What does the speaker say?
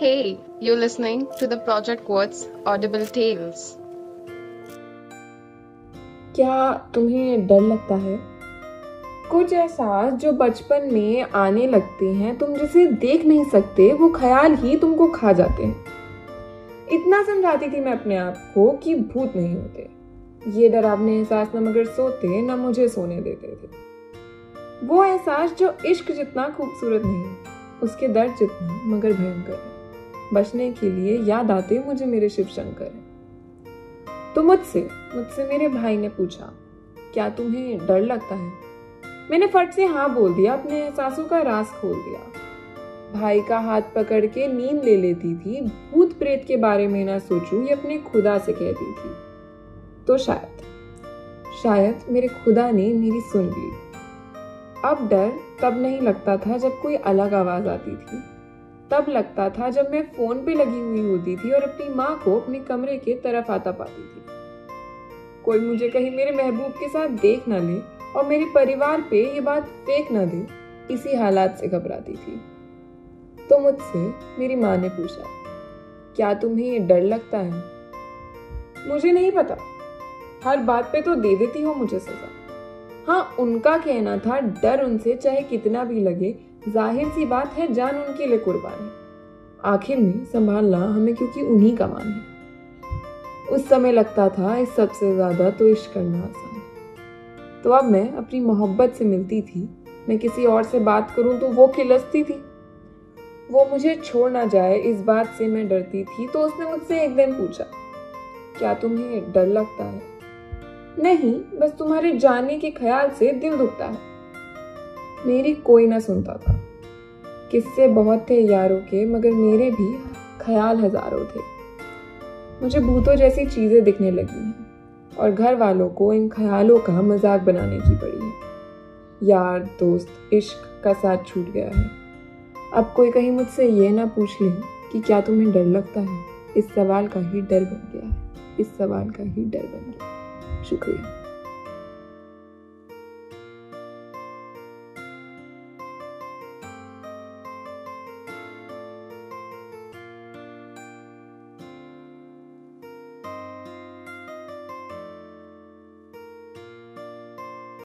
Hey, you're listening to the Project Words Audible Tales. क्या तुम्हें डर लगता है? कुछ एहसास जो बचपन में आने लगते हैं तुम जिसे देख नहीं सकते वो ख्याल ही तुमको खा जाते हैं। इतना समझाती थी मैं अपने आप को कि भूत नहीं होते। ये डरावने एहसास न मगर सोते न मुझे सोने देते थे। वो एहसास जो इश्क जितना खूबसूरत नहीं उसके दर्द जितना मगर भयंकर है। बचने के लिए याद आते मुझे मेरे शिव शंकर तो मुझसे मुझसे मेरे भाई ने पूछा, क्या तुम्हें डर लगता है? मैंने फट से हाँ बोल दिया, अपने एहसासों का रास खोल दिया। भाई का हाथ पकड़ के नींद ले लेती थी। भूत प्रेत के बारे में ना सोचूं, ये अपने खुदा से कहती थी। तो शायद शायद मेरे खुदा ने मेरी सुन ली। अब डर तब नहीं लगता था जब कोई अलग आवाज़ आती थी। तब लगता था जब मैं फ़ोन पे लगी हुई होती थी और अपनी माँ को अपने कमरे के तरफ़ आता पाती थी। कोई मुझे कहीं मेरे महबूब के साथ देख ना ले और मेरे परिवार पे ये बात फेंक ना दे, इसी हालात से घबराती थी। तो मुझसे मेरी माँ ने पूछा, क्या तुम्हें डर लगता है? मुझे नहीं पता। हर बात पे तो दे देती हो मुझे सजा। हाँ उनका कहना था डर उनसे चाहे कितना भी लगे ज़ाहिर सी बात है, जान उनके लिए कुर्बान है। आखिर में संभालना हमें क्योंकि उन्हीं का मान है। उस समय लगता था, इस सबसे ज़्यादा तो इश्क करना आसान तो अब मैं अपनी मोहब्बत से मिलती थी, मैं किसी और से बात करूँ तो वो खिलसती थी। वो मुझे छोड़ ना जाए, इस बात से मैं डरती थी तो उसने मुझसे एक दिन पूछा, क्या तुम्हें डर लगता है? नहीं, बस तुम्हारे जाने के ख्याल से दिल दुखता है। मेरी कोई ना सुनता था। किस्से बहुत थे यारों के, मगर मेरे भी ख्याल हज़ारों थे। मुझे भूतों जैसी चीज़ें दिखने लगी हैं, और घर वालों को इन ख्यालों का मज़ाक बनाने की पड़ी है। यार, दोस्त, इश्क का साथ छूट गया है। अब कोई कहीं मुझसे ये ना पूछ ले कि क्या तुम्हें डर लगता है। इस सवाल का ही डर बन गया है। इस सवाल का ही डर बन गया शुक्रिया।